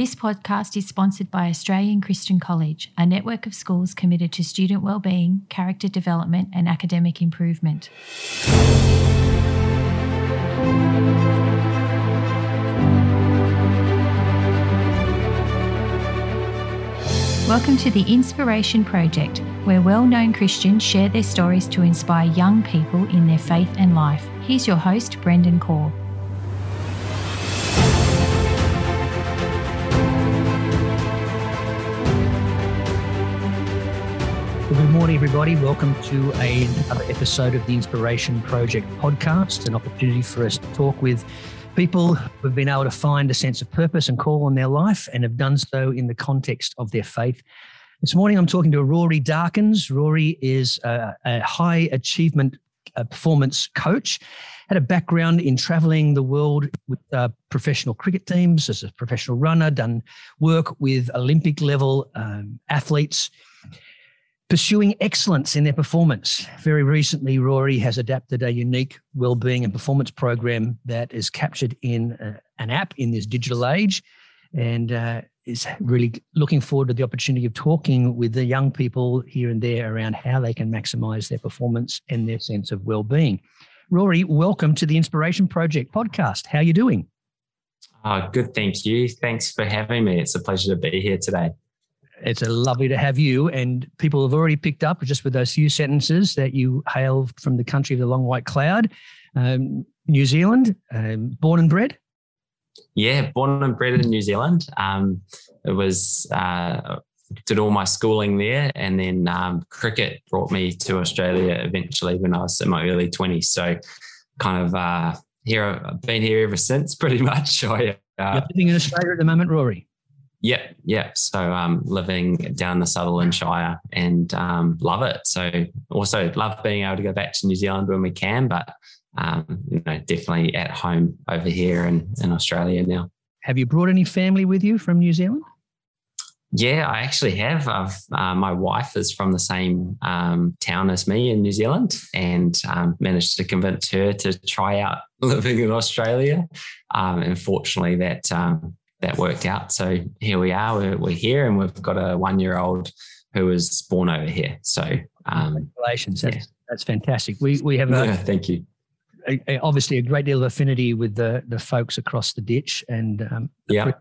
This podcast is sponsored by Australian Christian College, a network of schools committed to student wellbeing, character development, and academic improvement. Welcome to the Inspiration Project, where well known Christians share their stories to inspire young people in their faith and life. Here's your host, Brendan Corr. Morning, everybody. Welcome to another episode of the Inspiration Project podcast, an opportunity for us to talk with people who've been able to find a sense of purpose and call on their life and have done so in the context of their faith. This morning, I'm talking to Rory Darkins. Rory is a, a high achievement uh, performance coach, had a background in traveling the world with uh, professional cricket teams as a professional runner, done work with Olympic level um, athletes pursuing excellence in their performance. Very recently, Rory has adapted a unique well-being and performance program that is captured in uh, an app in this digital age, and uh, is really looking forward to the opportunity of talking with the young people here and there around how they can maximize their performance and their sense of well-being. Rory, welcome to the Inspiration Project podcast. How are you doing? Oh, good. Thank you. Thanks for having me. It's a pleasure to be here today. It's a lovely to have you. And people have already picked up just with those few sentences that you hail from the country of the long white cloud, um, New Zealand, um, born and bred. Yeah, born and bred in New Zealand. Um, it was uh, did all my schooling there, and then um, cricket brought me to Australia eventually when I was in my early twenties. So, kind of uh, here, I've been here ever since, pretty much. I, uh, You're living in Australia at the moment, Rory. Yep, yep. So um, living down the Sutherland Shire and um, love it. So also love being able to go back to New Zealand when we can, but um, you know definitely at home over here in, in Australia now. Have you brought any family with you from New Zealand? Yeah, I actually have. I've, uh, my wife is from the same um, town as me in New Zealand, and um, managed to convince her to try out living in Australia. Um, unfortunately, that um, that worked out. So here we are. We're, we're here, and we've got a one-year-old who was born over here. So um, congratulations. That's, yeah. that's fantastic. We we have a, thank you. A, a, obviously, a great deal of affinity with the the folks across the ditch, and um, yeah.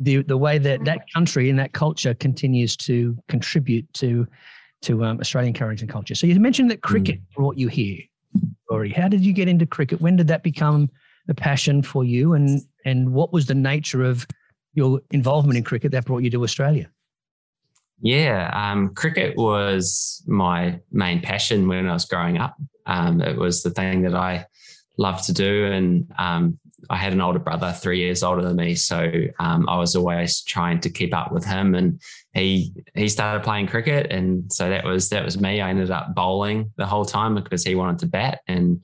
The, the way that that country and that culture continues to contribute to to um, Australian courage and culture. So you mentioned that cricket mm. brought you here, Rory. How did you get into cricket? When did that become a passion for you? And and what was the nature of your involvement in cricket that brought you to Australia? Yeah, um, cricket was my main passion when I was growing up. Um, it was the thing that I loved to do, and um, I had an older brother, three years older than me, so um, I was always trying to keep up with him. And he he started playing cricket, and so that was that was me. I ended up bowling the whole time because he wanted to bat, and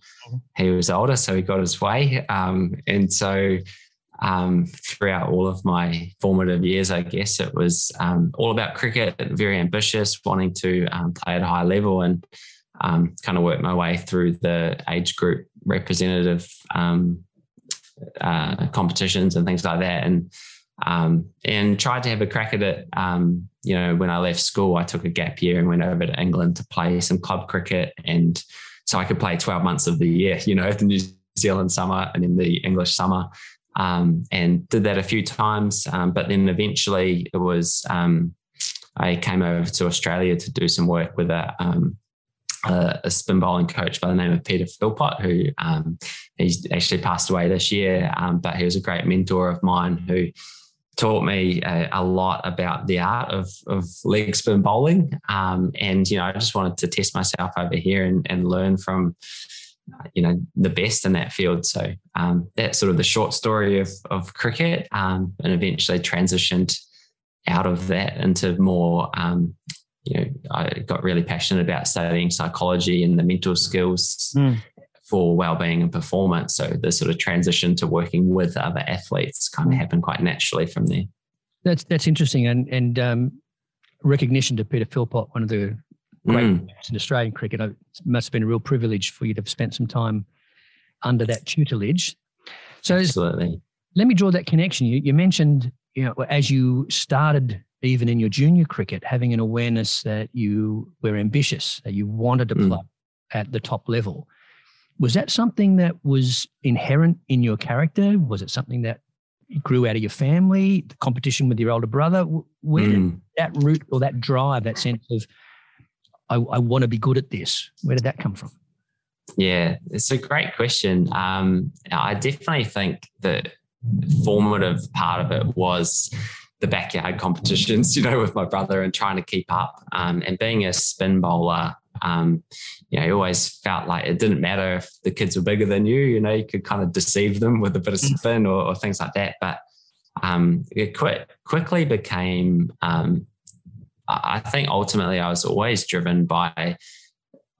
he was older, so he got his way. Um, and so um, throughout all of my formative years, I guess it was um, all about cricket, very ambitious, wanting to um, play at a high level and um, kind of work my way through the age group representative um, uh, competitions and things like that. And um, and tried to have a crack at it. you know, when I left school, I took a gap year and went over to England to play some club cricket, and so I could play 12 months of the year. You know, the New Zealand summer and in the English summer um, and did that a few times. Um, but then eventually it was, um, I came over to Australia to do some work with a, um, a, a spin bowling coach by the name of Peter Philpott, who um, he's actually passed away this year, but he was a great mentor of mine who taught me a, a, lot about the art of, of leg spin bowling. Um, and, you know, I just wanted to test myself over here and, and learn from you know the best in that field. So um, that's sort of the short story of of cricket, um, and eventually transitioned out of that into more. Um, you know, I got really passionate about studying psychology and the mental skills mm. for well-being and performance. So the sort of transition to working with other athletes kind of hmm. happened quite naturally from there. That's that's interesting, and and um, recognition to Peter Philpott, one of the great mm. in Australian cricket. It must have been a real privilege for you to have spent some time under that tutelage. So, absolutely. Let me draw that connection. You, you mentioned you know, as you started even in your junior cricket, having an awareness that you were ambitious, that you wanted to mm. play mm. at the top level. Was that something that was inherent in your character? Was it something that grew out of your family, the competition with your older brother? Where mm. did that root or that drive, that sense of, I, I want to be good at this, where did that come from? Yeah, it's a great question. Um, I definitely think that formative part of it was the backyard competitions, you know, with my brother and trying to keep up. Um, and being a spin bowler, um, you know, you always felt like it didn't matter if the kids were bigger than you, you know, you could kind of deceive them with a bit of mm. spin or, or things like that. But um, it quite, quickly became, um, I think ultimately I was always driven by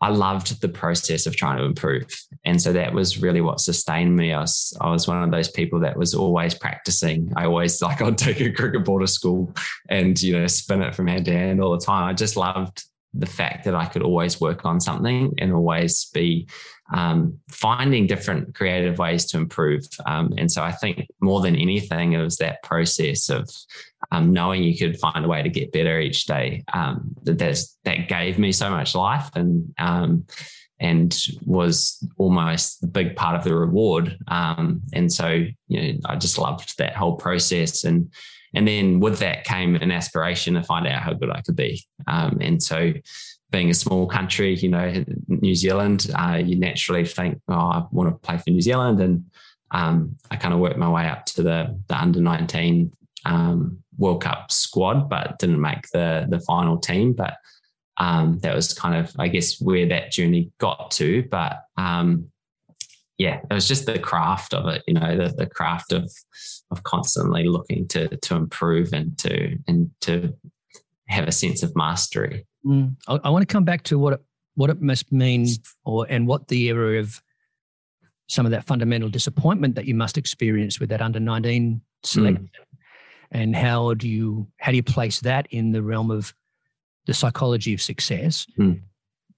I loved the process of trying to improve. And so that was really what sustained me. I was, I was one of those people that was always practicing. I always like I'd take a cricket ball to school and, you know, spin it from hand to hand all the time. I just loved the fact that I could always work on something and always be um, finding different creative ways to improve. Um, and so I think more than anything, it was that process of um, knowing you could find a way to get better each day. Um, that that gave me so much life and um, and was almost a big part of the reward. Um, and so you know, I just loved that whole process and. And then with that came an aspiration to find out how good I could be. and so being a small country, you know, New Zealand, uh, you naturally think, oh, I want to play for New Zealand. And um, I kind of worked my way up to the, the under 19 um, World Cup squad, but didn't make the, the final team. But um, that was kind of, I guess, where that journey got to. But um, yeah, it was just the craft of it, you know, the, the craft of of constantly looking to to improve and to and to have a sense of mastery. Mm. I, I, want to come back to what it, what it must mean, or and what the area of some of that fundamental disappointment that you must experience with that under nineteen selection, mm. And how do you how do you place that in the realm of the psychology of success? Mm.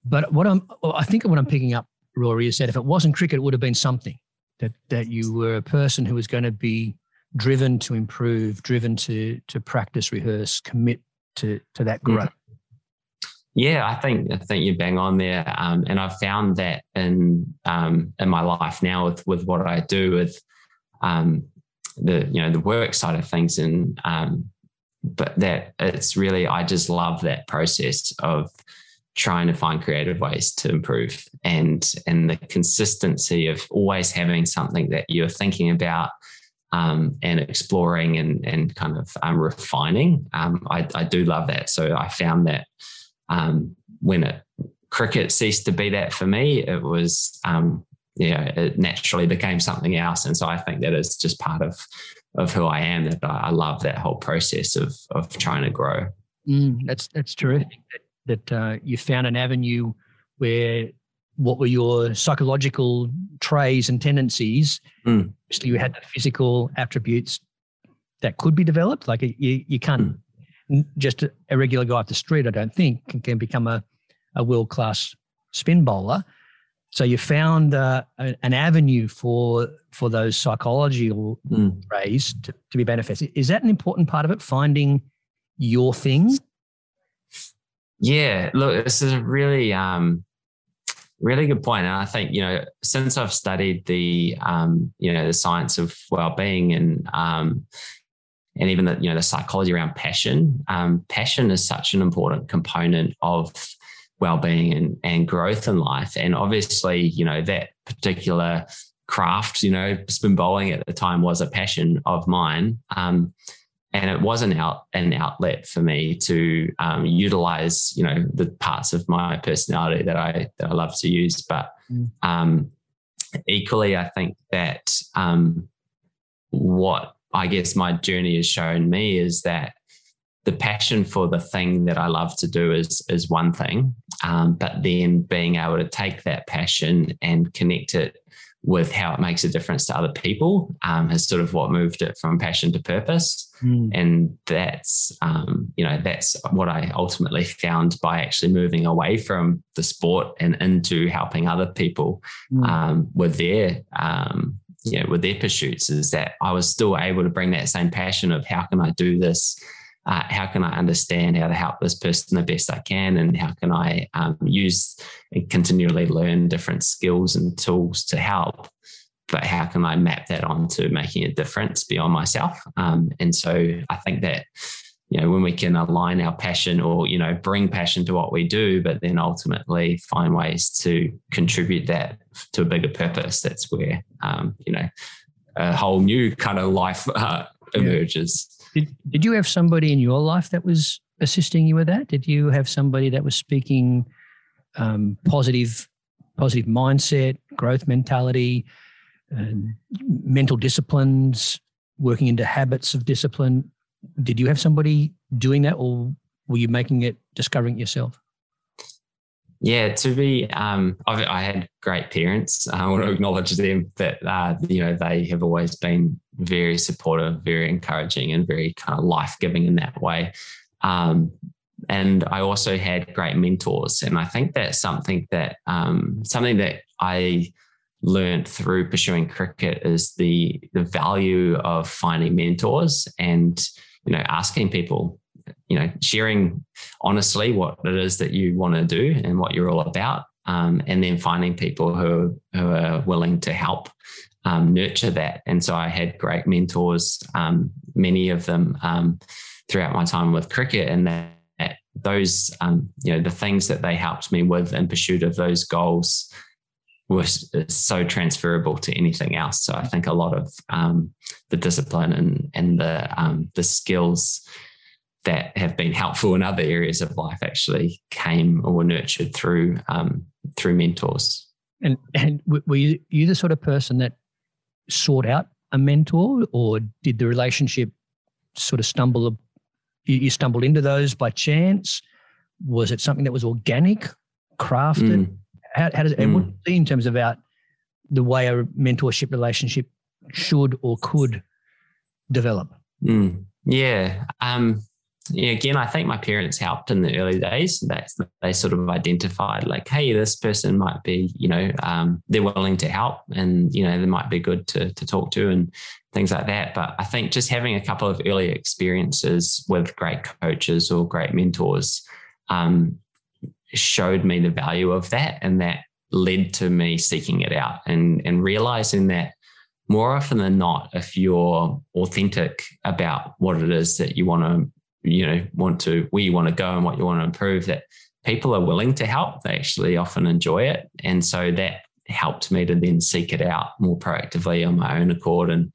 But what I'm I think what I'm picking up, Rory, is that if it wasn't cricket, it would have been something that that you were a person who was going to be driven to improve, driven to to practice, rehearse, commit to to that growth. Mm. Yeah, I think I think you bang on there, um, and I've found that in um, in my life now with with what I do with um, the you know the work side of things, and um, but that it's really I just love that process of trying to find creative ways to improve and and the consistency of always having something that you're thinking about um, and exploring and and kind of um, refining. Um, I, I do love that. So I found that um, when it, cricket ceased to be that for me, it was, um, yeah, it naturally became something else. And so I think that is just part of, of who I am, that I, I love that whole process of, of trying to grow. Mm, that's, that's terrific that, that uh, you found an avenue where what were your psychological traits and tendencies? Mm. So you had the physical attributes that could be developed. Like you, you can't mm just a regular guy off the street, I don't think, can, can become a, a world class spin bowler. So you found uh, an avenue for for those psychological mm. rays to, to be benefits. Is that an important part of it? Finding your thing. Yeah, look, this is a really um, really good point, and I think you know since I've studied the um, you know the science of well being and um, and even the you know the psychology around passion. Um, passion is such an important component of well-being and, and growth in life. And obviously, you know that particular craft, you know, spin bowling at the time was a passion of mine. Um, and it was an out an outlet for me to um, utilize, you know, the parts of my personality that I that I love to use. But mm. um, equally, I think that um, what I guess my journey has shown me is that the passion for the thing that I love to do is is one thing, um, but then being able to take that passion and connect it with how it makes a difference to other people um, has sort of what moved it from passion to purpose, mm. and that's um, you know that's what I ultimately found by actually moving away from the sport and into helping other people mm. with their um, you know, with their pursuits is that I was still able to bring that same passion of how can I do this? Uh, how can I understand how to help this person the best I can? And how can I um, use and continually learn different skills and tools to help? But how can I map that onto making a difference beyond myself? Um, and so I think that you know, when we can align our passion or, you know, bring passion to what we do, but then ultimately find ways to contribute that to a bigger purpose, that's where, um, you know, a whole new kind of life uh, emerges. Did, did you have somebody in your life that was assisting you with that? Did you have somebody that was speaking um, positive, positive mindset, growth mentality, mental disciplines, working into habits of discipline? did you have somebody doing that or were you making it discovering it yourself yeah to be um, i had great parents. I want to acknowledge them that uh, you know they have always been very supportive very encouraging and very kind of life-giving in that way. Um, and i also had great mentors and i think that's something that um, something that i learned through pursuing cricket is the the value of finding mentors and you know, asking people, you know, sharing honestly what it is that you want to do and what you're all about, um, and then finding people who who are willing to help um, nurture that. And so I had great mentors, um, many of them um, throughout my time with cricket, and that, that those, um, you know, the things that they helped me with in pursuit of those goals was so transferable to anything else. So I think a lot of um, the discipline and and the um, the skills that have been helpful in other areas of life actually came or were nurtured through um, through mentors. And and were you, you the sort of person that sought out a mentor, or did the relationship sort of stumble? You stumbled into those by chance. Was it something that was organic, crafted? Mm how, how does mm. what do you see in terms of about the way a mentorship relationship should or could develop? Mm. Yeah. Um, yeah, again, I think my parents helped in the early days. That they sort of identified like, hey, this person might be, you know, um, they're willing to help, and you know, they might be good to to talk to and things like that. But I think just having a couple of early experiences with great coaches or great mentors um, showed me the value of that and that led to me seeking it out and and realizing that more often than not if you're authentic about what it is that you want to you know want to where you want to go and what you want to improve that people are willing to help they actually often enjoy it and so that helped me to then seek it out more proactively on my own accord and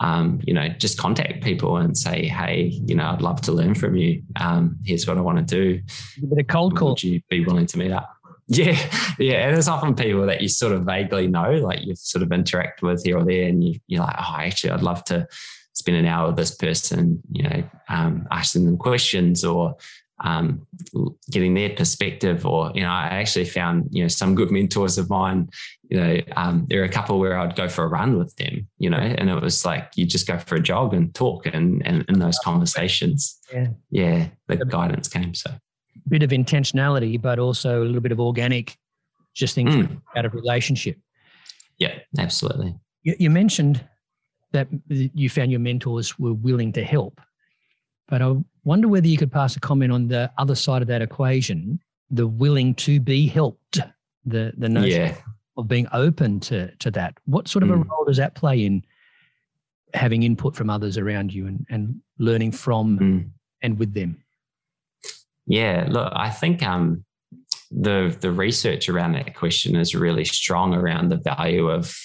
um, you know, just contact people and say, hey, you know, I'd love to learn from you. Um, here's what I want to do. A bit of cold call. Would you be willing to meet up? Yeah, yeah. And there's often people that you sort of vaguely know, like you've sort of interact with here or there, and you, you're like, oh, actually, I'd love to spend an hour with this person, you know, um, asking them questions or um, getting their perspective. Or, you know, I actually found, you know, some good mentors of mine you know, um, there are a couple where I'd go for a run with them, you know, and it was like you just go for a jog and talk and and in those conversations, yeah, yeah, the guidance came. So, bit of intentionality, but also a little bit of organic, just things mm. out of relationship. Yeah, absolutely. You, you mentioned that you found your mentors were willing to help, but I wonder whether you could pass a comment on the other side of that equation, the willing to be helped the the notion yeah of being open to to that. What sort of mm. a role does that play in having input from others around you and, and learning from mm. and with them? Yeah, look, I think um, the the research around that question is really strong around the value of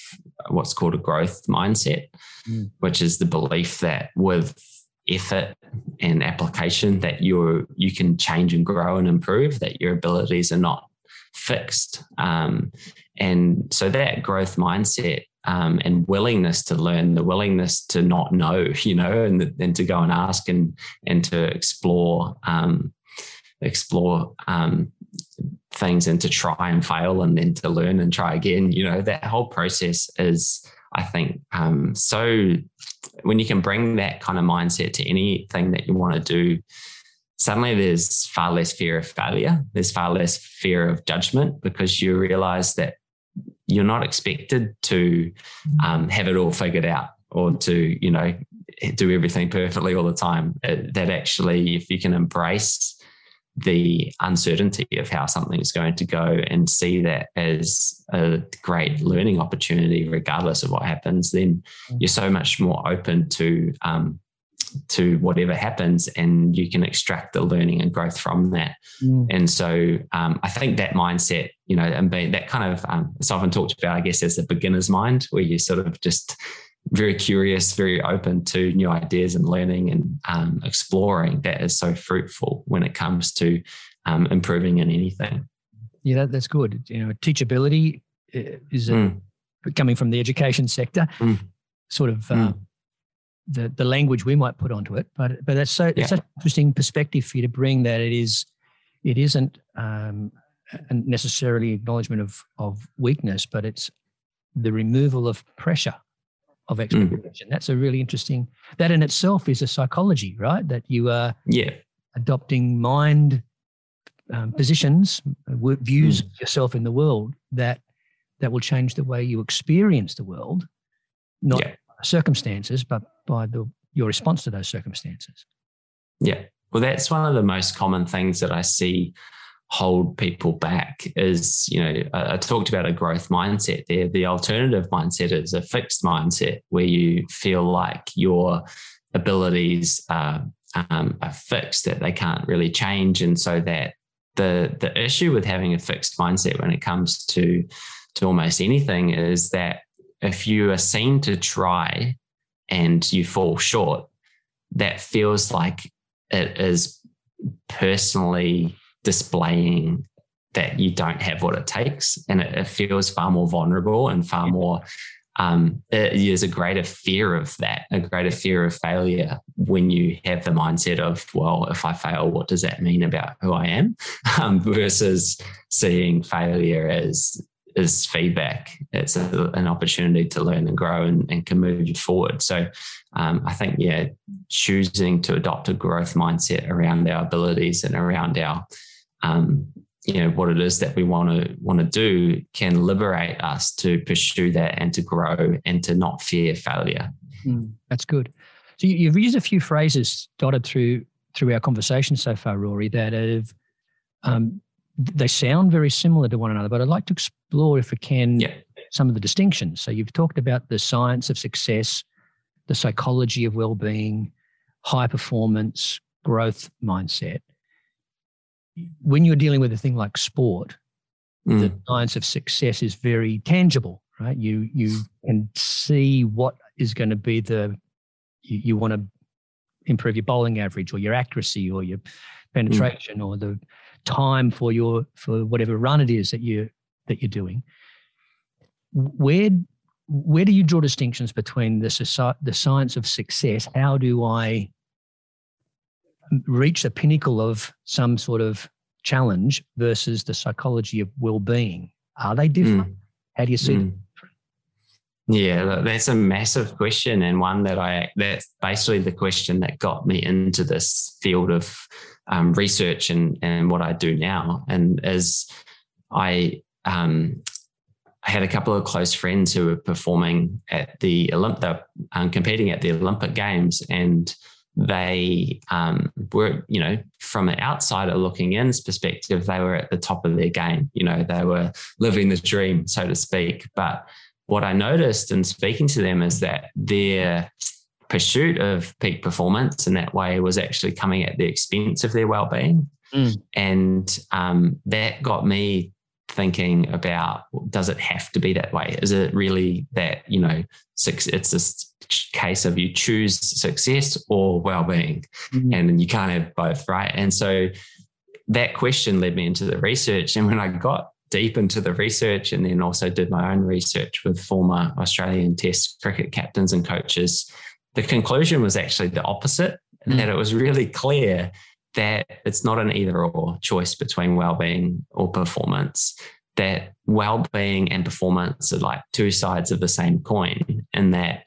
what's called a growth mindset, mm. which is the belief that with effort and application that you're you can change and grow and improve that your abilities are not fixed um, and so that growth mindset um, and willingness to learn, the willingness to not know, you know, and, and to go and ask and and to explore, um, explore um, things and to try and fail and then to learn and try again. You know, that whole process is, I think, um, so. When you can bring that kind of mindset to anything that you want to do, suddenly there's far less fear of failure. There's far less fear of judgment because you realize that you're not expected to mm. um, have it all figured out or to you know do everything perfectly all the time. It, that actually, if you can embrace the uncertainty of how something is going to go and see that as a great learning opportunity, regardless of what happens, then mm. you're so much more open to um, to whatever happens, and you can extract the learning and growth from that. Mm. And so, um, I think that mindset, you know, and being that kind of um, it's often talked about, I guess, as the beginner's mind, where you sort of just very curious, very open to new ideas and learning and um, exploring. That is so fruitful when it comes to um, improving in anything. Yeah, that, that's good. You know, teachability uh, is a, mm. coming from the education sector, mm. sort of. Mm. the, the language we might put onto it, but but that's so yeah. it's such an interesting perspective for you to bring that it is it isn't um, necessarily acknowledgement of of weakness, but it's the removal of pressure of mm. expectation. Mm. That's a really interesting. That in itself is a psychology, right? That you are yeah adopting mind um, positions, uh, views mm. yourself in the world that that will change the way you experience the world, not yeah. circumstances, but by the your response to those circumstances. Yeah. Well, that's one of the most common things that I see hold people back is, you know, I, I, talked about a growth mindset there. The alternative mindset is a fixed mindset where you feel like your abilities are, um, are fixed, that they can't really change. And so that the the issue with having a fixed mindset when it comes to to almost anything is that if you are seen to try and you fall short, that feels like it is personally displaying that you don't have what it takes. And it, it feels far more vulnerable and far more, um, it, there's a greater fear of that, a greater fear of failure when you have the mindset of, well, if I fail, what does that mean about who I am? Um, versus seeing failure as is feedback. It's a, an opportunity to learn and grow and, and can move you forward. So um, I think, yeah, choosing to adopt a growth mindset around our abilities and around our um, you know what it is that we want to want to do can liberate us to pursue that and to grow and to not fear failure. Mm, that's good. So you've used a few phrases dotted through through our conversation so far, Rory, that have um, they sound very similar to one another, but I'd like to explore, if we can, yeah. some of the distinctions. So you've talked about the science of success, the psychology of well-being, high performance, growth mindset when you're dealing with a thing like sport, mm. the science of success is very tangible, right? You you can see what is going to be the you, you want to improve your bowling average or your accuracy or your penetration mm. or the time for your for whatever run it is that you that you're doing. Where where do you draw distinctions between the society, the science of success? How do I reach the pinnacle of some sort of challenge versus the psychology of well-being are they different mm. how do you see mm. them yeah that's a massive question and one that i that's basically the question that got me into this field of um, research and and what i do now and as i um, I had a couple of close friends who were performing at the Olymp, um, competing at the Olympic Games, and they um, were, you know, from an outsider looking in's perspective, they were at the top of their game. You know, they were living the dream, so to speak. But what I noticed in speaking to them is that their pursuit of peak performance in that way was actually coming at the expense of their well-being. Mm. And um, that got me thinking about does it have to be that way? Is it really that, you know, it's this case of you choose success or well-being mm-hmm. and you can't have both, right? And so that question led me into the research. And when I got deep into the research and then also did my own research with former Australian Test cricket captains and coaches, the conclusion was actually the opposite, mm-hmm. that it was really clear that it's not an either or choice between well-being or performance that well-being and performance are like two sides of the same coin and that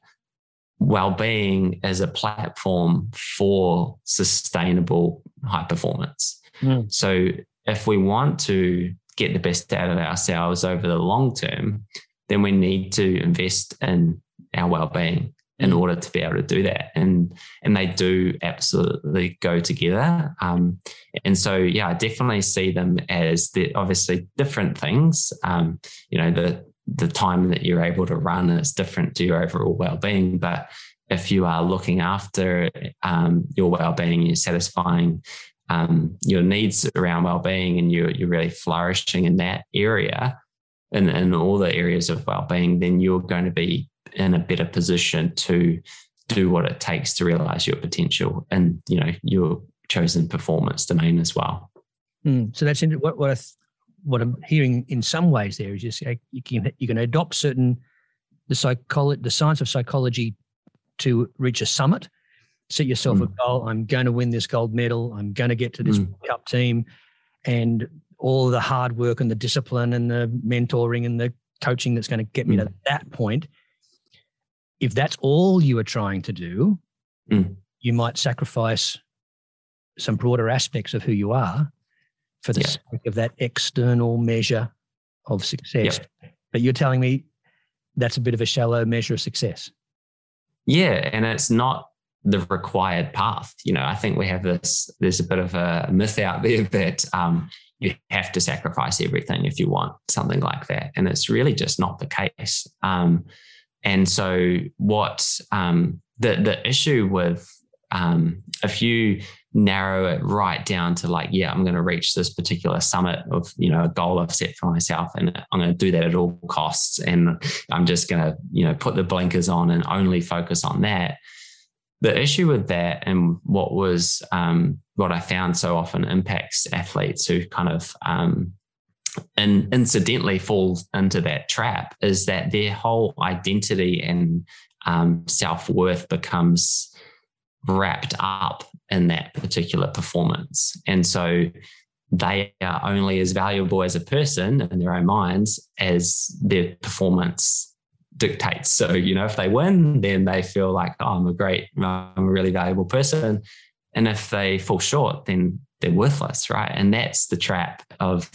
well-being is a platform for sustainable high performance mm. so if we want to get the best out of ourselves over the long term then we need to invest in our well-being in mm. order to be able to do that. And and they do absolutely go together. Um, and so yeah i definitely see them as the obviously different things. Um, you know the the time that you're able to run is different to your overall well-being. But if you are looking after um, your well-being you're satisfying um, your needs around well-being and you're, you're really flourishing in that area and in, in all the areas of well-being then you're going to be in a better position to do what it takes to realize your potential and you know your chosen performance domain as well. Mm, so that's what what I, what I'm hearing in some ways there is just you can you can adopt certain the psychology the science of psychology to reach a summit. Set yourself mm. a goal. I'm going to win this gold medal. I'm going to get to this mm. cup team, and all the hard work and the discipline and the mentoring and the coaching that's going to get me to that point if that's all you are trying to do, mm. you might sacrifice some broader aspects of who you are for the yeah. sake of that external measure of success. Yeah. But you're telling me that's a bit of a shallow measure of success. Yeah, and it's not the required path. You know, I think we have this. There's a bit of a myth out there that um, you have to sacrifice everything if you want something like that, and it's really just not the case. Um, and so, what um, the the issue with um, if you narrow it right down to like, yeah, I'm going to reach this particular summit of you know a goal I've set for myself, and I'm going to do that at all costs, and I'm just going to you know put the blinkers on and only focus on that. The issue with that, and what was um, what I found so often impacts athletes who kind of um, and incidentally falls into that trap is that their whole identity and um, self worth becomes wrapped up in that particular performance. And so they are only as valuable as a person in their own minds as their performance dictates. So, you know, if they win, then they feel like, oh, I'm a great, I'm a really valuable person. And if they fall short, then they're worthless, right? And that's the trap of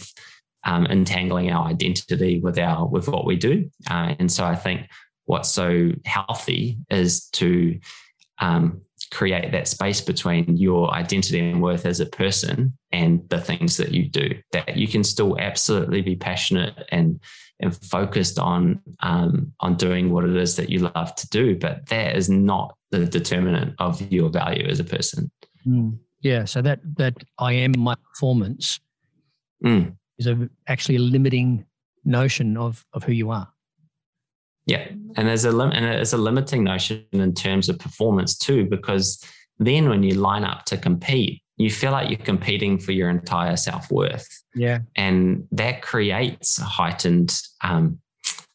um, entangling our identity with our with what we do. Uh, and so I think what's so healthy is to um, create that space between your identity and worth as a person and the things that you do. That you can still absolutely be passionate and and focused on um, on doing what it is that you love to do, but that is not the determinant of your value as a person. Mm. Yeah. So that that I am my performance. Mm is a, actually a limiting notion of of who you are. Yeah, and there's a lim- and it's a limiting notion in terms of performance too, because then when you line up to compete, you feel like you're competing for your entire self worth. Yeah, and that creates a heightened um,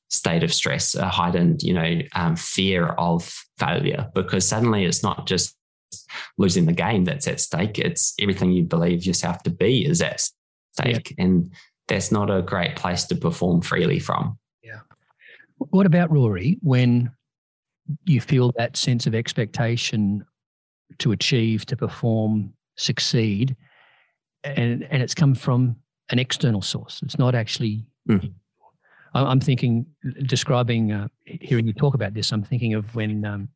state of stress, a heightened you know um, fear of failure, because suddenly it's not just losing the game that's at stake; it's everything you believe yourself to be is at stake. Yeah. And that's not a great place to perform freely from. Yeah. What about Rory when you feel that sense of expectation to achieve, to perform, succeed, and, and it's come from an external source? It's not actually. Mm. I'm thinking, describing, uh, hearing you talk about this, I'm thinking of when um,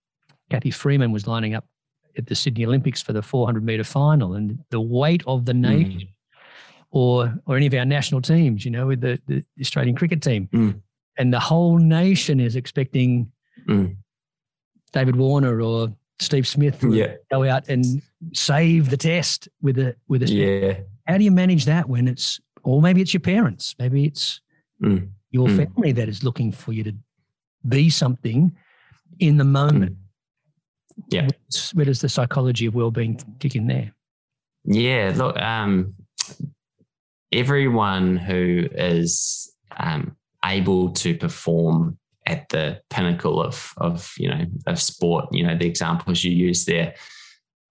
Cathy Freeman was lining up at the Sydney Olympics for the 400 meter final, and the weight of the nation mm or or any of our national teams, you know, with the, the Australian cricket team. Mm. And the whole nation is expecting mm. David Warner or Steve Smith to yeah. go out and save the test with a with a yeah. How do you manage that when it's or maybe it's your parents, maybe it's mm. your mm. family that is looking for you to be something in the moment. Yeah. Where does, where does the psychology of well-being kick in there? Yeah, look, um, everyone who is um, able to perform at the pinnacle of of you know of sport, you know the examples you use there,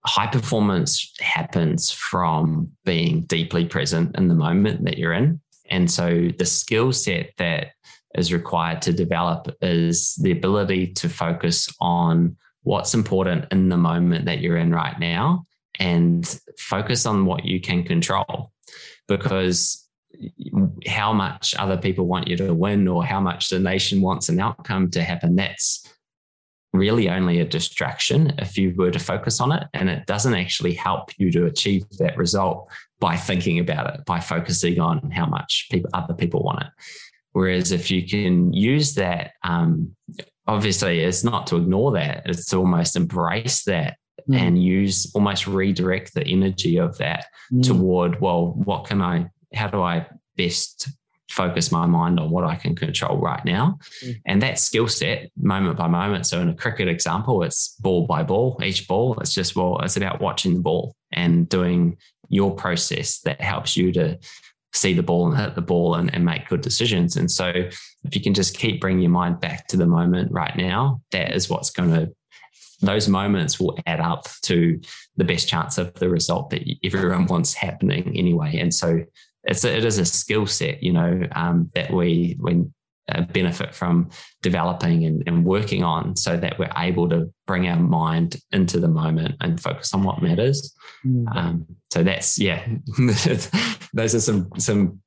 high performance happens from being deeply present in the moment that you're in, and so the skill set that is required to develop is the ability to focus on what's important in the moment that you're in right now and focus on what you can control because how much other people want you to win or how much the nation wants an outcome to happen. That's really only a distraction if you were to focus on it. And it doesn't actually help you to achieve that result by thinking about it, by focusing on how much people, other people want it. Whereas if you can use that, um, obviously it's not to ignore that, it's to almost embrace that mm. and use almost redirect the energy of that mm. toward, well, what can I, how do I best focus my mind on what I can control right now. Mm. And that skill set, moment by moment. So in a cricket example, it's ball by ball, each ball. It's just, well, it's about watching the ball and doing your process that helps you to see the ball and hit the ball and, and make good decisions. And so if you can just keep bringing your mind back to the moment right now, that is what's going to those moments will add up to the best chance of the result that everyone wants happening anyway. And so it's a, it is a skill set, you know, um, that we we uh, benefit from developing and, and, working on, so that we're able to bring our mind into the moment and focus on what matters. Mm. Um, so that's yeah, those are some some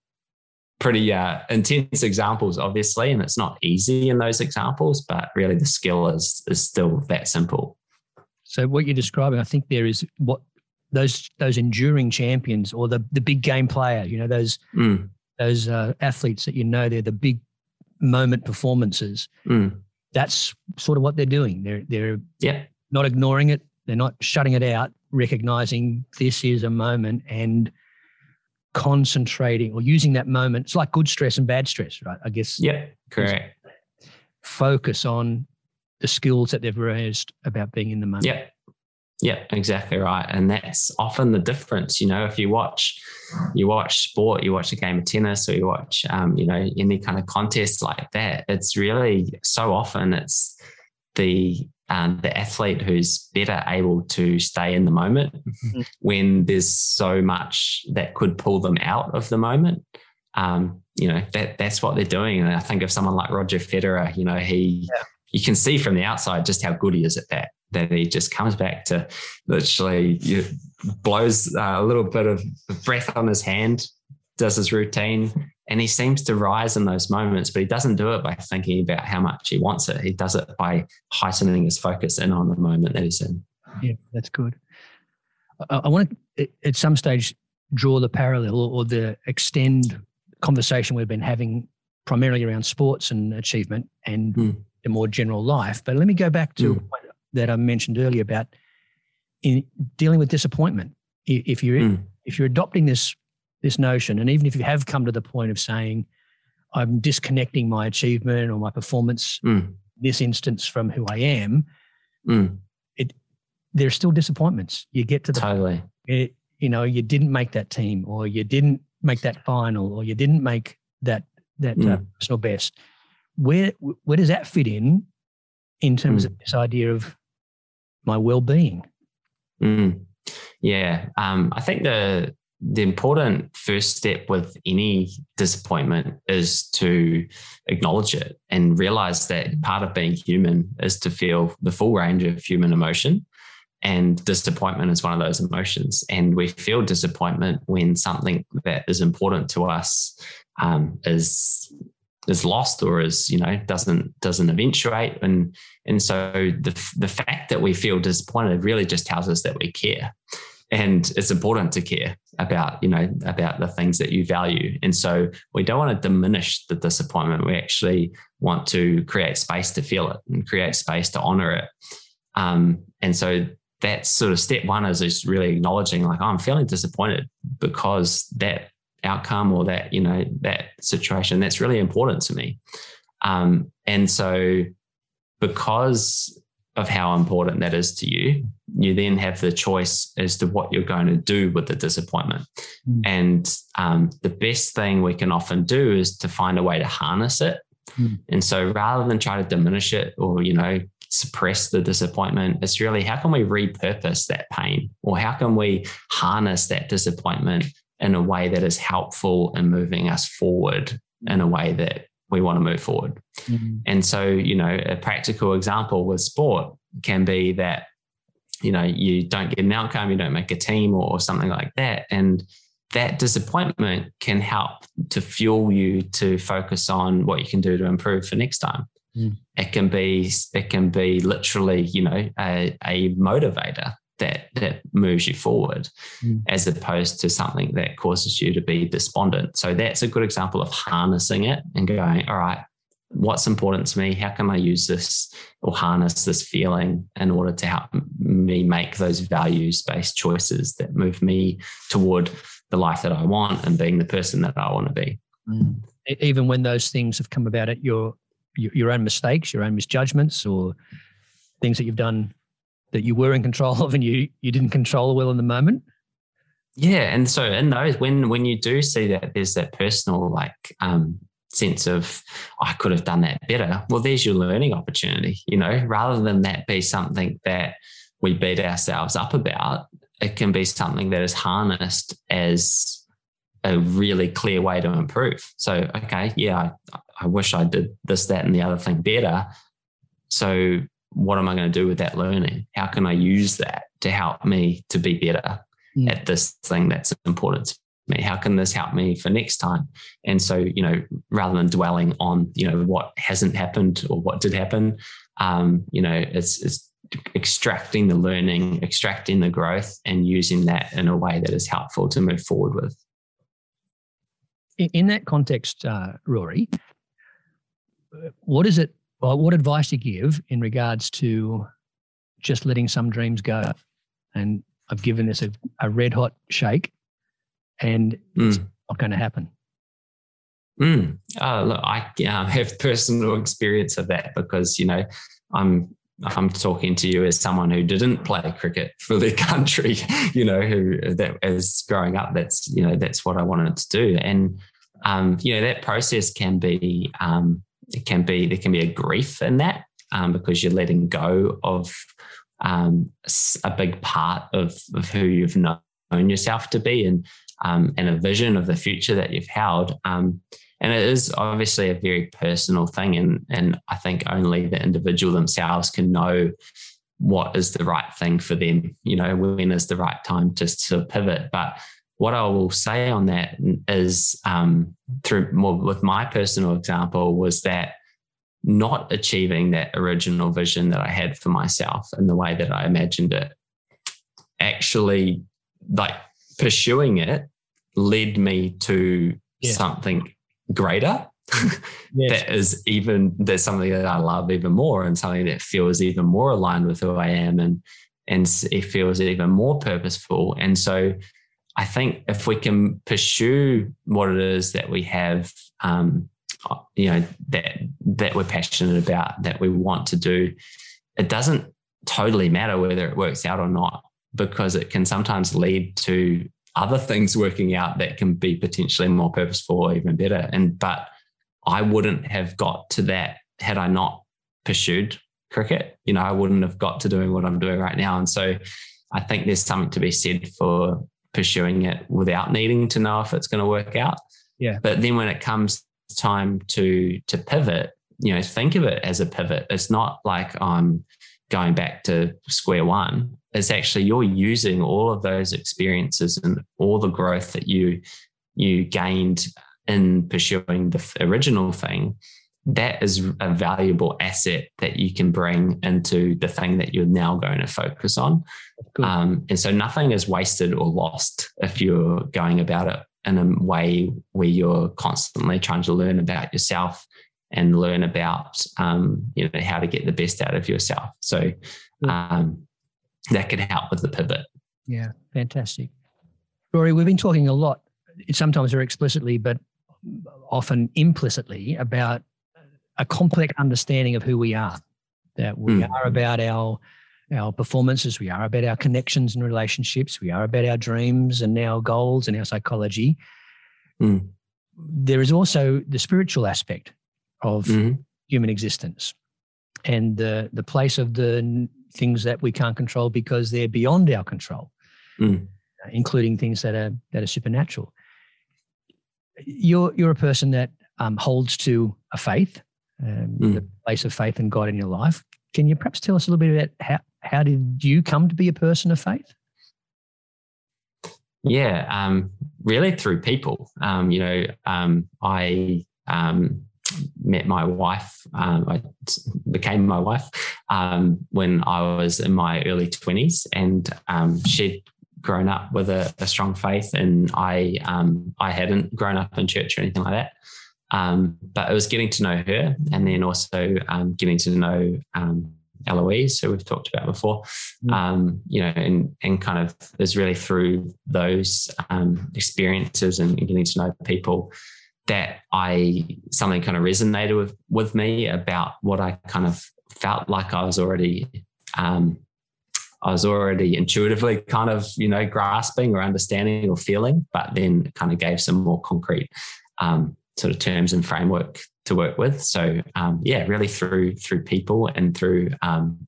pretty uh, intense examples, obviously, and it's not easy in those examples, but really the skill is is still that simple. So what you're describing, I think there is what those those enduring champions or the the big game player. You know those mm. those uh, athletes that you know they're the big moment performances. Mm. That's sort of what they're doing. They're they're yeah. not ignoring it. They're not shutting it out. Recognizing this is a moment and concentrating or using that moment. It's like good stress and bad stress, right? I guess. Yeah, correct. Focus on the skills that they've raised about being in the moment. Yeah, yeah, exactly right. And that's often the difference. You know, if you watch, you watch sport, you watch a game of tennis, or you watch, um, you know, any kind of contest like that. It's really so often it's the um, the athlete who's better able to stay in the moment mm-hmm. when there's so much that could pull them out of the moment. Um, you know, that that's what they're doing. And I think of someone like Roger Federer, you know, he yeah. you can see from the outside just how good he is at that that he just comes back to literally you blows uh, a little bit of breath on his hand, does his routine, and he seems to rise in those moments. But he doesn't do it by thinking about how much he wants it. He does it by heightening his focus in on the moment that he's in. Yeah, that's good. I, I want to at some stage draw the parallel or the extend conversation we've been having primarily around sports and achievement and mm. the more general life. But let me go back to mm that I mentioned earlier about in dealing with disappointment. If you're mm. if you're adopting this this notion, and even if you have come to the point of saying, "I'm disconnecting my achievement or my performance, mm. this instance, from who I am," mm. it there's still disappointments. You get to the totally. It, you know, you didn't make that team, or you didn't make that final, or you didn't make that that uh, mm. personal best. Where where does that fit in in terms mm. of this idea of my well-being mm. yeah um, i think the the important first step with any disappointment is to acknowledge it and realize that part of being human is to feel the full range of human emotion. And disappointment is one of those emotions. And we feel disappointment when something that is important to us um, is is lost or is you know doesn't doesn't eventuate. And and so the the fact that we feel disappointed really just tells us that we care and it's important to care about you know about the things that you value. And so we don't want to diminish the disappointment. We actually want to create space to feel it and create space to honor it. Um, and so that's sort of step one is just really acknowledging like oh, i'm feeling disappointed because that outcome or that you know that situation that's really important to me. Um, and so because of how important that is to you you then have the choice as to what you're going to do with the disappointment mm. and um, the best thing we can often do is to find a way to harness it mm. and so rather than try to diminish it or you know suppress the disappointment it's really how can we repurpose that pain or how can we harness that disappointment in a way that is helpful in moving us forward in a way that we want to move forward. Mm-hmm. And so, you know, a practical example with sport can be that, you know, you don't get an outcome, you don't make a team or, or something like that. And that disappointment can help to fuel you to focus on what you can do to improve for next time. Mm. It can be it can be literally, you know, a, a motivator that that moves you forward mm. as opposed to something that causes you to be despondent. So that's a good example of harnessing it and going, all right, what's important to me? How can I use this or harness this feeling in order to help me make those values based choices that move me toward the life that I want and being the person that I want to be. Mm. Even when those things have come about at your your own mistakes, your own misjudgments, or things that you've done that you were in control of and you you didn't control well in the moment. Yeah, and so in those when when you do see that there's that personal like um, sense of I could have done that better. Well, there's your learning opportunity. You know, rather than that be something that we beat ourselves up about, it can be something that is harnessed as a really clear way to improve. So, okay, yeah, I, I wish I did this, that, and the other thing better. So, what am I going to do with that learning? How can I use that to help me to be better mm. at this thing that's important to me? How can this help me for next time? And so, you know, rather than dwelling on, you know, what hasn't happened or what did happen, um, you know, it's it's extracting the learning, extracting the growth, and using that in a way that is helpful to move forward with. In that context, uh, Rory, what is it? Well, what advice do you give in regards to just letting some dreams go? And I've given this a, a red hot shake, and mm. it's not going to happen. Mm. Oh, look, I um, have personal experience of that because you know I'm I'm talking to you as someone who didn't play cricket for their country, you know, who that as growing up, that's, you know, that's what I wanted to do. And, um, you know, that process can be, um, it can be, there can be a grief in that um, because you're letting go of um, a big part of, of who you've known yourself to be and, um, and a vision of the future that you've held. Um, and it is obviously a very personal thing and and i think only the individual themselves can know what is the right thing for them you know when is the right time to, to pivot but what i will say on that is um, through more with my personal example was that not achieving that original vision that i had for myself in the way that i imagined it actually like pursuing it led me to yeah. something greater yes. that is even there's something that I love even more and something that feels even more aligned with who I am and and it feels even more purposeful. And so I think if we can pursue what it is that we have um, you know that that we're passionate about that we want to do it doesn't totally matter whether it works out or not because it can sometimes lead to other things working out that can be potentially more purposeful or even better. And but I wouldn't have got to that had I not pursued cricket. You know, I wouldn't have got to doing what I'm doing right now. And so I think there's something to be said for pursuing it without needing to know if it's going to work out. Yeah. But then when it comes time to to pivot, you know, think of it as a pivot. It's not like I'm going back to square one It's actually you're using all of those experiences and all the growth that you you gained in pursuing the original thing that is a valuable asset that you can bring into the thing that you're now going to focus on um, and so nothing is wasted or lost if you're going about it in a way where you're constantly trying to learn about yourself and learn about um, you know how to get the best out of yourself so um, that could help with the pivot. Yeah, fantastic. Rory, we've been talking a lot, sometimes very explicitly, but often implicitly about a complex understanding of who we are. That we mm. are about our our performances, we are about our connections and relationships, we are about our dreams and our goals and our psychology. Mm. There is also the spiritual aspect of mm human existence and the the place of the things that we can't control because they're beyond our control, mm. Including things that are that are supernatural. You're you're a person that um, holds to a faith, um, mm. the place of faith and God in your life. Can you perhaps tell us a little bit about how how did you come to be a person of faith? Yeah, um, really through people. Um, you know, um, I um, met my wife. Um, I became my wife um, when I was in my early twenties, and um, she'd grown up with a, a strong faith, and I um, I hadn't grown up in church or anything like that. Um, but it was getting to know her, and then also um, getting to know Eloise, who we've talked about before, mm. um, you know, and and kind of is really through those um, experiences and getting to know people that I something kind of resonated with with me about what I kind of felt like I was already um, I was already intuitively kind of you know grasping or understanding or feeling, but then kind of gave some more concrete um, sort of terms and framework to work with. So um, yeah, really through through people and through um,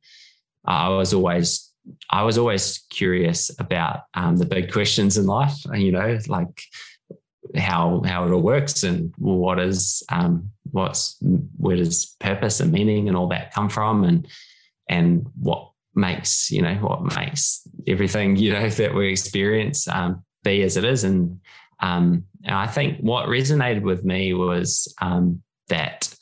I was always I was always curious about um, the big questions in life. You know, like how how it all works and what is um, what's where does purpose and meaning and all that come from and and what makes you know what makes everything you know that we experience um, be as it is and um, and I think what resonated with me was um, that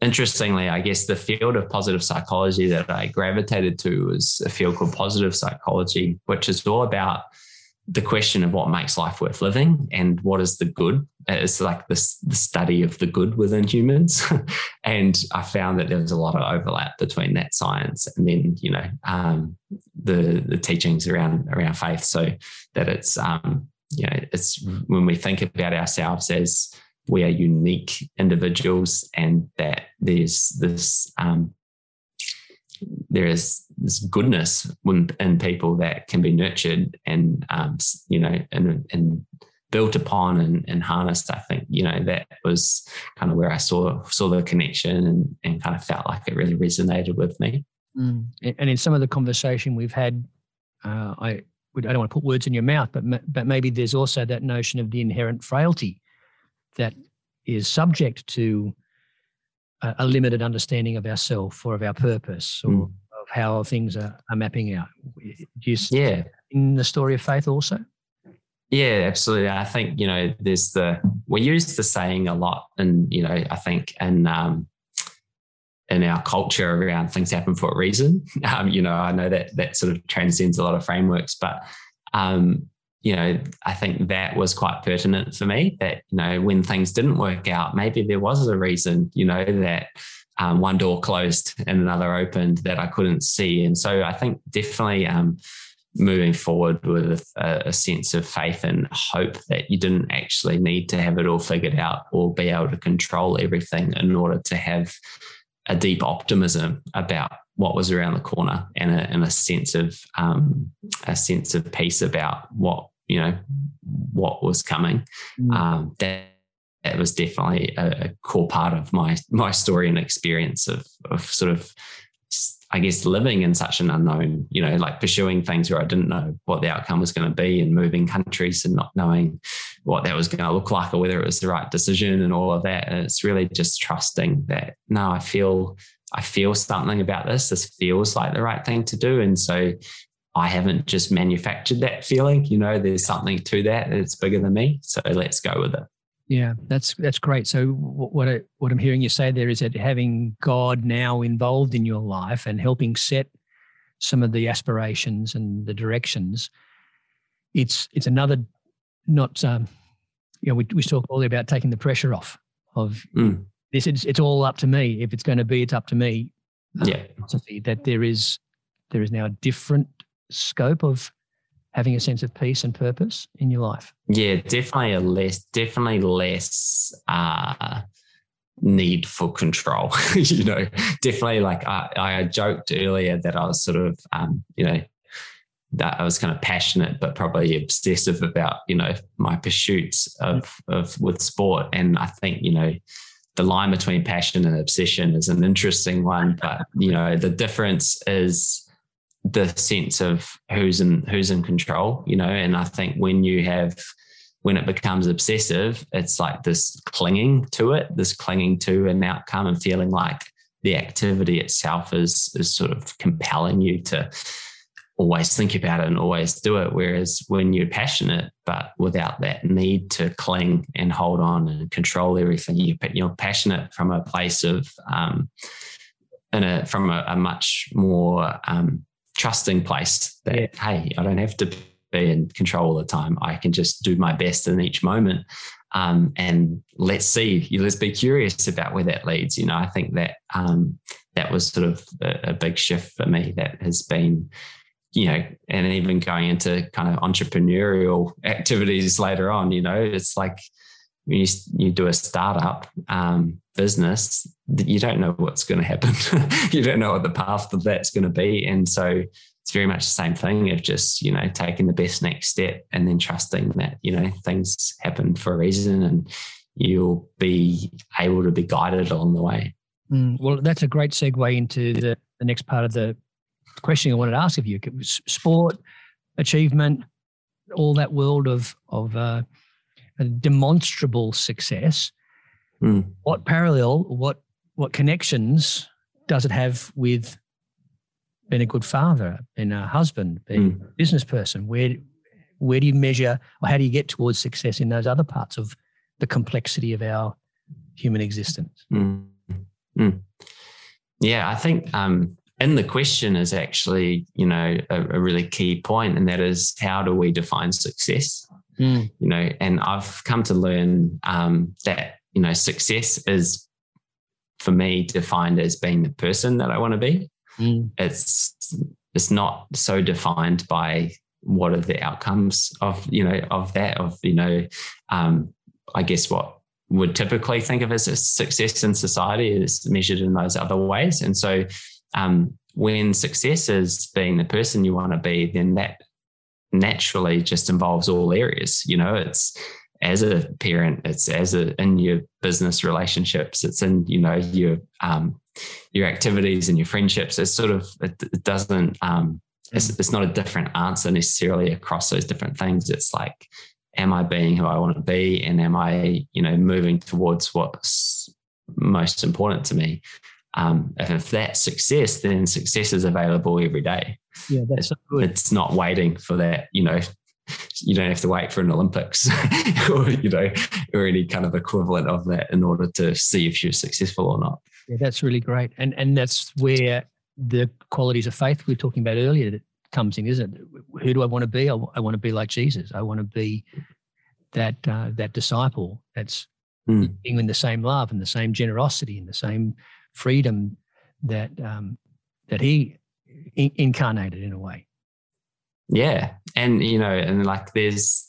interestingly, I guess the field of positive psychology that I gravitated to was a field called positive psychology, which is all about the question of what makes life worth living and what is the good. It's like this the study of the good within humans, and I found that there was a lot of overlap between that science and then you know um, the the teachings around around faith. So that it's um, you know it's when we think about ourselves as we are unique individuals and that there's this um, there is this goodness in, in, people that can be nurtured and um, you know and, and built upon and, and, harnessed i think you know that was kind of where i saw saw the connection and, and kind of felt like it really resonated with me mm. and in some of the conversation we've had uh, i I don't want to put words in your mouth, but but maybe there's also that notion of the inherent frailty that is subject to a, a limited understanding of ourself or of our purpose or mm. of how things are, are mapping out. Do you yeah. in the story of faith also? Yeah, absolutely. I think, you know, there's the, we use the saying a lot and, you know, I think, and, um, in our culture around things happen for a reason. Um, you know, I know that that sort of transcends a lot of frameworks, but um, you know, I think that was quite pertinent for me that, you know, when things didn't work out, maybe there was a reason, you know, that um, one door closed and another opened that I couldn't see. And so I think definitely um, moving forward with a, a, sense of faith and hope that you didn't actually need to have it all figured out or be able to control everything in order to have a deep optimism about what was around the corner and a, and a sense of um, a sense of peace about what you know what was coming. Mm. Um, that that was definitely a, a, core part of my my story and experience of of sort of I guess living in such an unknown, you know, like pursuing things where I didn't know what the outcome was going to be and moving countries and not knowing what that was going to look like or whether it was the right decision and all of that. And it's really just trusting that no, I feel I feel something about this. This feels like the right thing to do. And so I haven't just manufactured that feeling. You know, there's something to that. It's bigger than me. So let's go with it. Yeah, that's that's great. So what I, what I'm hearing you say there is that having God now involved in your life and helping set some of the aspirations and the directions, it's it's another not um, you know we we talk all about taking the pressure off of mm. this. It's it's all up to me. If it's going to be, it's up to me. Yeah, that there is there is now a different scope of having a sense of peace and purpose in your life? Yeah, definitely a less, definitely less uh, need for control. you know, definitely like I, I, joked earlier that I was sort of, um, you know, that I was kind of passionate, but probably obsessive about, you know, my pursuits of, of with sport. And I think, you know, the line between passion and obsession is an interesting one, but you know, the difference is the sense of who's in who's in control, you know. And I think when you have when it becomes obsessive, it's like this clinging to it, this clinging to an outcome and feeling like the activity itself is is sort of compelling you to always think about it and always do it. Whereas when you're passionate, but without that need to cling and hold on and control everything, you, you're passionate from a place of, um, in a, from a, a much more um, trusting place that, yeah. hey, I don't have to be in control all the time. I can just do my best in each moment. Um, and let's see, you let's be curious about where that leads. You know, I think that um, that was sort of a, a, big shift for me that has been you know, and even going into kind of entrepreneurial activities later on, you know, it's like when you, you do a startup um, business, you don't know what's going to happen. you don't know what the path of that's going to be. And so it's very much the same thing of just, you know, taking the best next step and then trusting that, you know, things happen for a reason and you'll be able to be guided along the way. Mm, well, that's a great segue into the, the next part of the question I wanted to ask of you: It was sport, achievement, all that world of of uh, demonstrable success. Mm. What parallel, what what connections does it have with being a good father, being a husband, being mm. a business person? Where where do you measure, or how do you get towards success in those other parts of the complexity of our human existence? Mm. Yeah, I think um, in the question is actually, you know, a, a, really key point, and that is how do we define success? Mm. You know, and I've come to learn um, that you know success is for me defined as being the person that I want to be. Mm. It's it's not so defined by what are the outcomes of you know of that of you know um, I guess what would typically think of as a success in society is measured in those other ways, and so um, when success is being the person you want to be, then that naturally just involves all areas. You know, it's as a parent, it's as a in your business relationships, it's in you know your um, your activities and your friendships. It's sort of it, it doesn't. Um, it's, it's not a different answer necessarily across those different things. It's like, am I being who I want to be, and am I you know moving towards what's most important to me? Um, if that's success, then success is available every day. Yeah, that's so good. It's not waiting for that, you know, you don't have to wait for an Olympics or, you know, or any kind of equivalent of that in order to see if you're successful or not. Yeah, that's really great. And and that's where the qualities of faith we were talking about earlier that comes in, isn't it? Who do I want to be? I, I want to be like Jesus. I want to be that uh, that disciple that's mm. being in the same love and the same generosity and the same freedom that um, that he in- incarnated in a way. Yeah, and you know, and like there's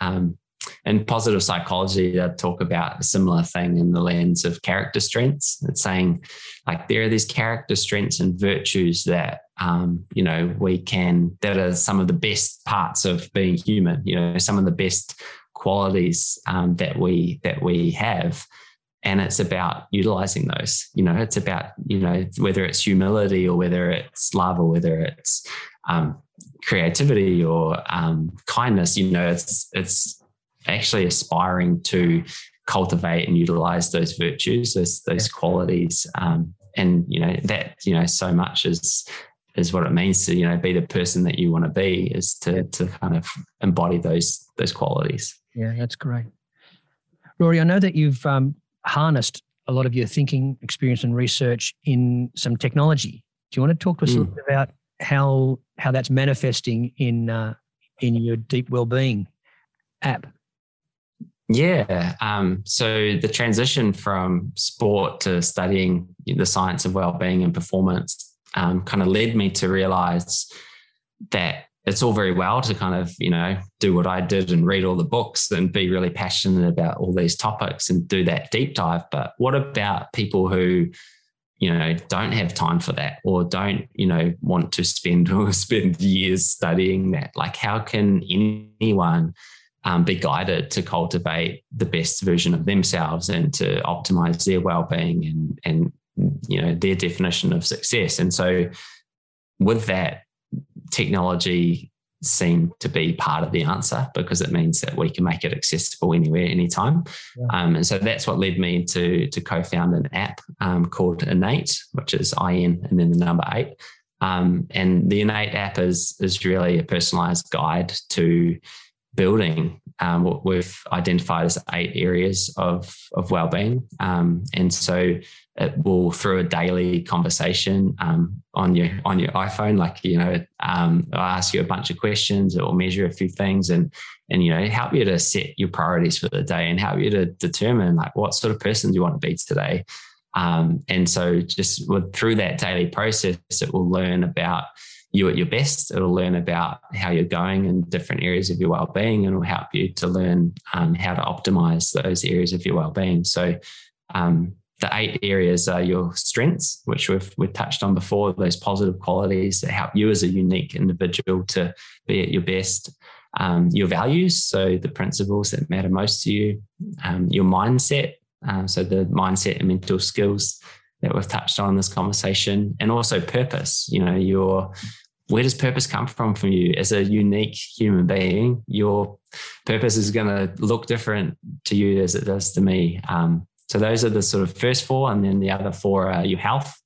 um, in positive psychology that talk about a similar thing in the lens of character strengths. It's saying like there are these character strengths and virtues that um, you know we can that are some of the best parts of being human. You know, some of the best qualities um, that we that we have and it's about utilizing those you know it's about you know whether it's humility or whether it's love or whether it's um, creativity or um, kindness you know it's it's actually aspiring to cultivate and utilize those virtues those those qualities um, and you know that you know so much is is what it means to you know be the person that you want to be is to to kind of embody those those qualities. Yeah that's great. Rory i know that you've um, harnessed a lot of your thinking, experience, and research in some technology. Do you want to talk to us mm. a little bit about how how that's manifesting in uh, in your deep well-being app? Yeah. Um, so the transition from sport to studying the science of well-being and performance um, kind of led me to realize that it's all very well to kind of you know do what I did and read all the books and be really passionate about all these topics and do that deep dive. But what about people who you know don't have time for that or don't you know want to spend or spend years studying that? Like, how can anyone um, be guided to cultivate the best version of themselves and to optimize their well-being and and you know their definition of success? And so with that technology seem to be part of the answer because it means that we can make it accessible anywhere, anytime. Yeah. Um, and so that's what led me to to co-found an app um, called Innate, which is IN and then the number eight. Um, and the Innate app is is really a personalized guide to building um, what we've identified as eight areas of of well-being. Um, and so it will through a daily conversation um, on your on your iPhone, like you know, um, I'll ask you a bunch of questions, it will measure a few things, and and you know, help you to set your priorities for the day and help you to determine like what sort of person you want to be today. Um, and so, just with, through that daily process, it will learn about you at your best. It'll learn about how you're going in different areas of your well-being, and will help you to learn um, how to optimize those areas of your well-being. So, um, the eight areas are your strengths, which we've we've touched on before. Those positive qualities that help you as a unique individual to be at your best. Um, your values, so the principles that matter most to you. Um, your mindset, um, so the mindset and mental skills that we've touched on in this conversation, and also purpose. You know, your where does purpose come from from you as a unique human being? Your purpose is going to look different to you as it does to me. Um, so those are the sort of first four, and then the other four are your health.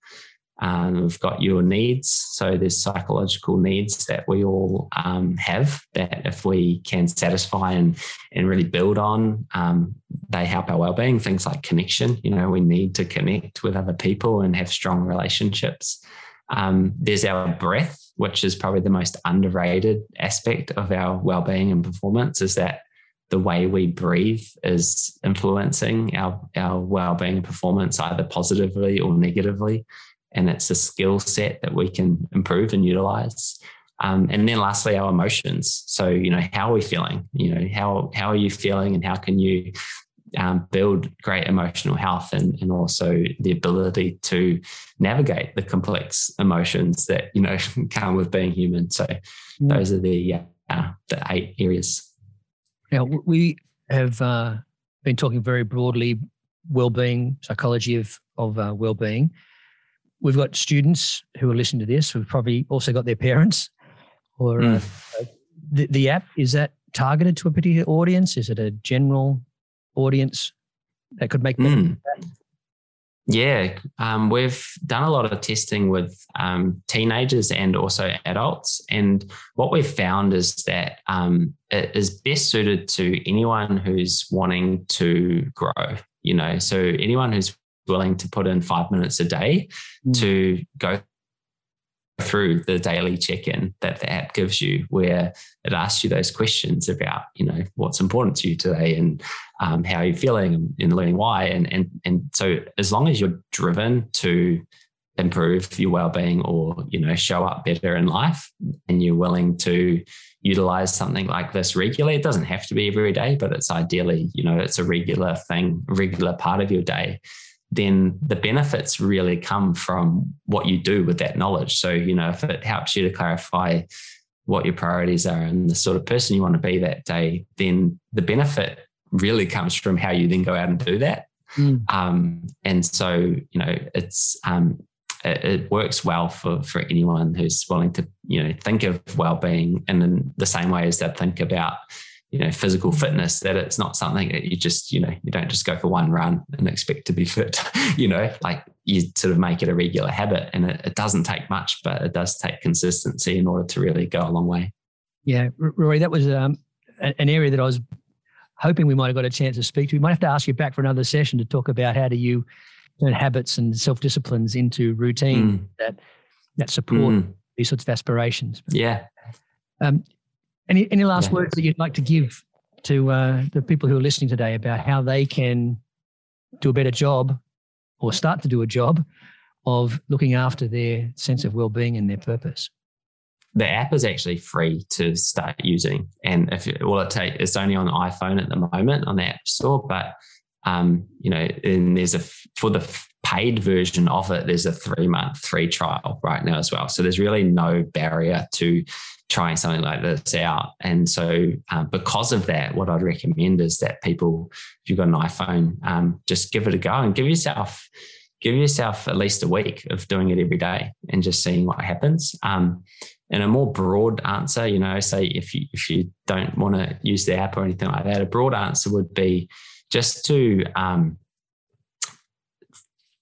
Um, we've got your needs. So there's psychological needs that we all um, have that if we can satisfy and and really build on, um, they help our well-being. Things like connection. You know, we need to connect with other people and have strong relationships. Um, there's our breath which is probably the most underrated aspect of our well-being and performance is that the way we breathe is influencing our, our well-being and performance either positively or negatively. And it's a skill set that we can improve and utilize. Um, and then lastly our emotions. So you know how are we feeling? You know how how are you feeling and how can you um, build great emotional health and, and also the ability to navigate the complex emotions that you know come with being human. So mm. those are the uh, the eight areas. Now we have uh, been talking very broadly well-being, psychology of of uh, well-being. We've got students who are listening to this. We've probably also got their parents. Or mm. the, the app is that targeted to a particular audience? Is it a general audience that could make mm. Yeah, um, we've done a lot of testing with um, teenagers and also adults. And what we've found is that um, it is best suited to anyone who's wanting to grow, you know, so anyone who's willing to put in five minutes a day mm. to go through the daily check-in that the app gives you where it asks you those questions about you know what's important to you today and um, how you're feeling and learning why. And and and so as long as you're driven to improve your well-being or you know show up better in life and you're willing to utilize something like this regularly it doesn't have to be every day but it's ideally you know it's a regular thing regular part of your day then the benefits really come from what you do with that knowledge. So, you know, if it helps you to clarify what your priorities are and the sort of person you want to be that day, then the benefit really comes from how you then go out and do that. Mm. Um, and so, you know, it's um, it, it, works well for for anyone who's willing to, you know, think of well-being and in the same way as they think about you know physical fitness that it's not something that you just you know you don't just go for one run and expect to be fit you know like you sort of make it a regular habit and it, it, doesn't take much but it does take consistency in order to really go a long way yeah rory that was um, an area that i was hoping we might have got a chance to speak to we might have to ask you back for another session to talk about how do you turn habits and self-disciplines into routine mm. that that support mm. these sorts of aspirations yeah um, any any last yeah. words that you'd like to give to uh, the people who are listening today about how they can do a better job or start to do a job of looking after their sense of well-being and their purpose? The app is actually free to start using, and if it, well, it take it's only on iPhone at the moment on the App Store, but um, you know, and there's a for the paid version of it, there's a three month free trial right now as well. So there's really no barrier to trying something like this out. And so, um, because of that, what I'd recommend is that people, if you've got an iPhone, um, just give it a go and give yourself give yourself at least a week of doing it every day and just seeing what happens. Um, and a more broad answer, you know, say if you if you don't want to use the app or anything like that, a broad answer would be just to um,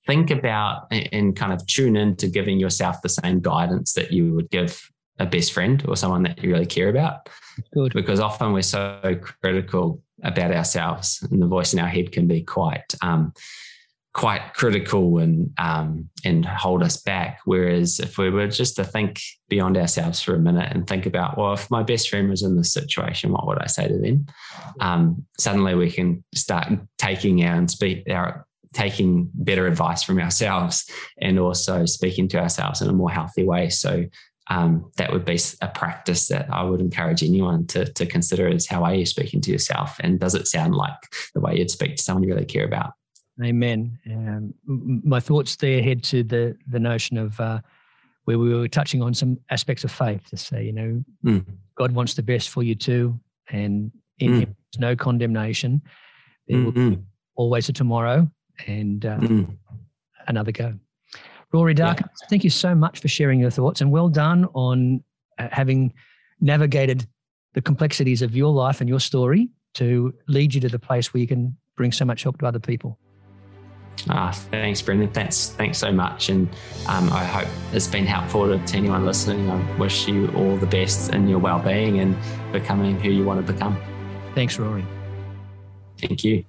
think about and kind of tune in to giving yourself the same guidance that you would give a best friend or someone that you really care about. Good. Because often we're so critical about ourselves, and the voice in our head can be quite um, quite critical and um, and hold us back. Whereas if we were just to think beyond ourselves for a minute and think about, well, if my best friend was in this situation, what would I say to them? Um, suddenly we can start taking our and speak our taking better advice from ourselves and also speaking to ourselves in a more healthy way. So um, that would be a practice that I would encourage anyone to, to consider is how are you speaking to yourself? And does it sound like the way you'd speak to someone you really care about? Amen. Um, my thoughts there head to the, the notion of uh, where we were touching on some aspects of faith to say, you know, mm. God wants the best for you too. And in mm. Him, there's no condemnation. There mm-hmm. will be mm-hmm. always a tomorrow and uh, mm. another go. Rory Dark, yeah. thank you so much for sharing your thoughts and well done on uh, having navigated the complexities of your life and your story to lead you to the place where you can bring so much help to other people. Ah, thanks, Brendan. Thanks, thanks so much, and um, I hope it's been helpful to, to anyone listening. I wish you all the best in your well-being and becoming who you want to become. Thanks, Rory. Thank you.